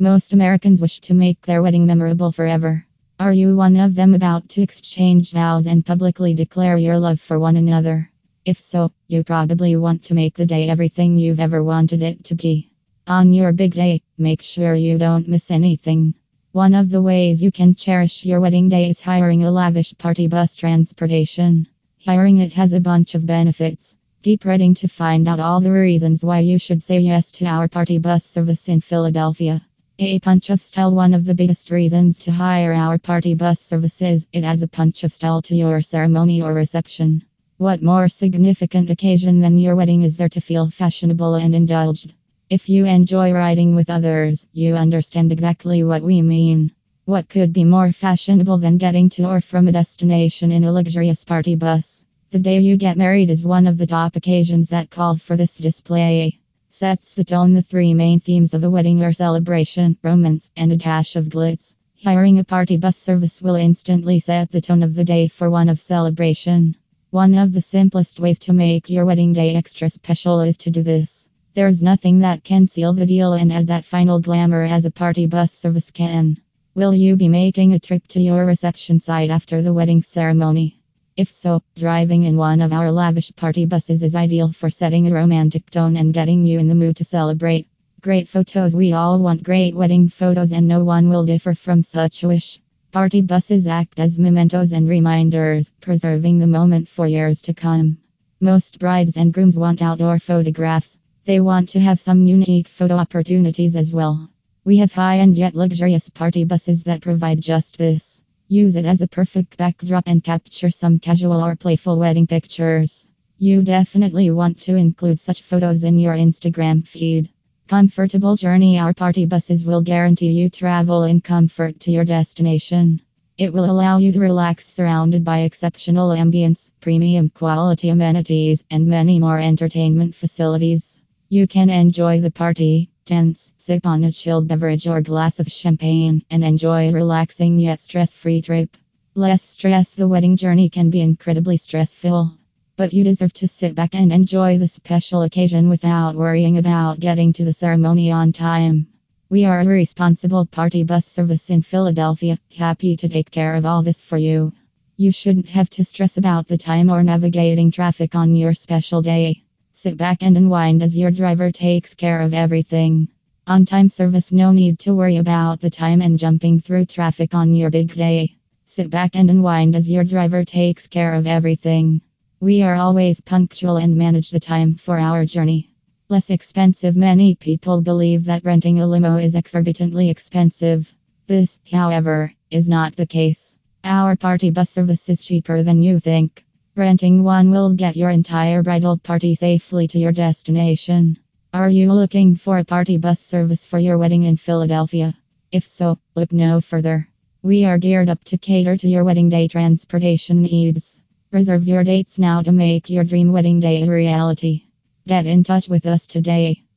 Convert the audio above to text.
Most Americans wish to make their wedding memorable forever. Are you one of them about to exchange vows and publicly declare your love for one another? If so, you probably want to make the day everything you've ever wanted it to be. On your big day, make sure you don't miss anything. One of the ways you can cherish your wedding day is hiring a lavish party bus transportation. Hiring it has a bunch of benefits. Keep reading to find out all the reasons why you should say yes to our party bus service in Philadelphia. A punch of style One of the biggest reasons to hire our party bus services, it adds a punch of style to your ceremony or reception. What more significant occasion than your wedding is there to feel fashionable and indulged? If you enjoy riding with others, you understand exactly what we mean. What could be more fashionable than getting to or from a destination in a luxurious party bus? The day you get married is one of the top occasions that call for this display. Sets the tone. The three main themes of a wedding are celebration, romance, and a dash of glitz. Hiring a party bus service will instantly set the tone of the day for one of celebration. One of the simplest ways to make your wedding day extra special is to do this. There's nothing that can seal the deal and add that final glamour as a party bus service can. Will you be making a trip to your reception site after the wedding ceremony? If so, driving in one of our lavish party buses is ideal for setting a romantic tone and getting you in the mood to celebrate. Great photos. We all want great wedding photos, and no one will differ from such a wish. Party buses act as mementos and reminders, preserving the moment for years to come. Most brides and grooms want outdoor photographs. They want to have some unique photo opportunities as well. We have high end yet luxurious party buses that provide just this. Use it as a perfect backdrop and capture some casual or playful wedding pictures. You definitely want to include such photos in your Instagram feed. Comfortable journey Our party buses will guarantee you travel in comfort to your destination. It will allow you to relax surrounded by exceptional ambience, premium quality amenities, and many more entertainment facilities. You can enjoy the party Sip on a chilled beverage or glass of champagne, and enjoy a relaxing yet stress free trip. Less stress The wedding journey can be incredibly stressful. But you deserve to sit back and enjoy the special occasion without worrying about getting to the ceremony on time. We are a responsible party bus service in Philadelphia, happy to take care of all this for you. You shouldn't have to stress about the time or navigating traffic on your special day. Sit back and unwind as your driver takes care of everything. On time service, no need to worry about the time and jumping through traffic on your big day. Sit back and unwind as your driver takes care of everything. We are always punctual and manage the time for our journey. Less expensive. Many people believe that renting a limo is exorbitantly expensive. This, however, is not the case. Our party bus service is cheaper than you think. Renting one will get your entire bridal party safely to your destination. Are you looking for a party bus service for your wedding in Philadelphia? If so, look no further. We are geared up to cater to your wedding day transportation needs. Reserve your dates now to make your dream wedding day a reality. Get in touch with us today.